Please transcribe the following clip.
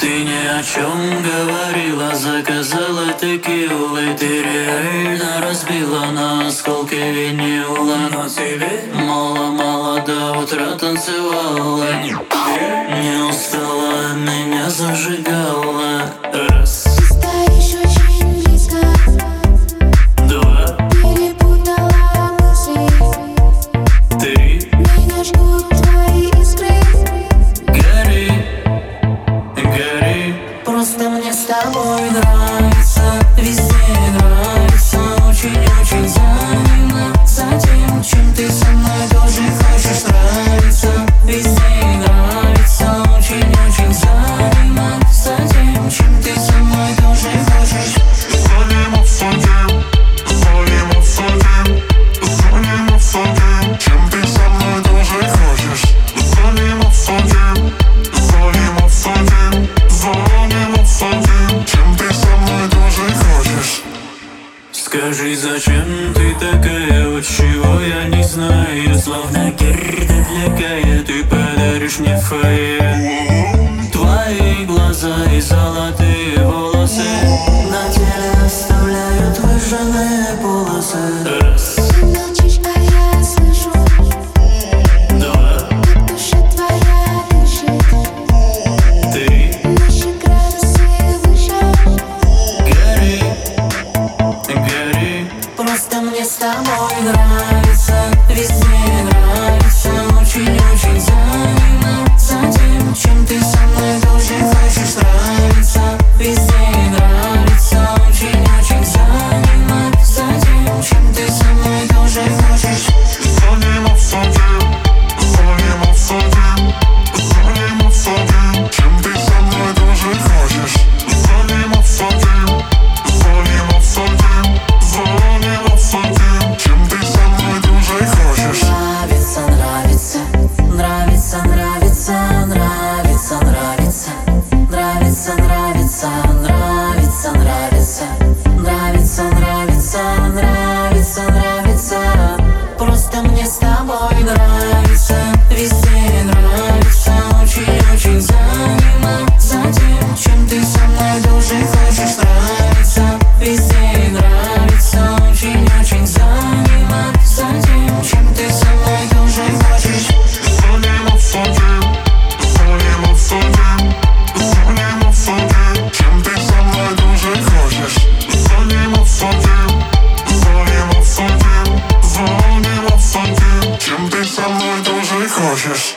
Ты ни о чем говорила, заказала текилы Ты реально разбила на осколки винила. Но тебе мало-мало до утра мне с тобой нравится Везде нравится зачем ты такая, вот чего я не знаю Словно Герда для Кая, ты подаришь мне фае Твои глаза и золотые está amor grande. больше хочешь нравиться Везде и нравится Очень-очень заниматься тем, чем ты со мной тоже хочешь. Звоним, обсудим Звоним, обсудим Звоним, обсудим Чем ты со мной тоже хочешь. Звоним, обсудим Звоним, обсудим Звоним, обсудим Чем ты со мной тоже хочешь.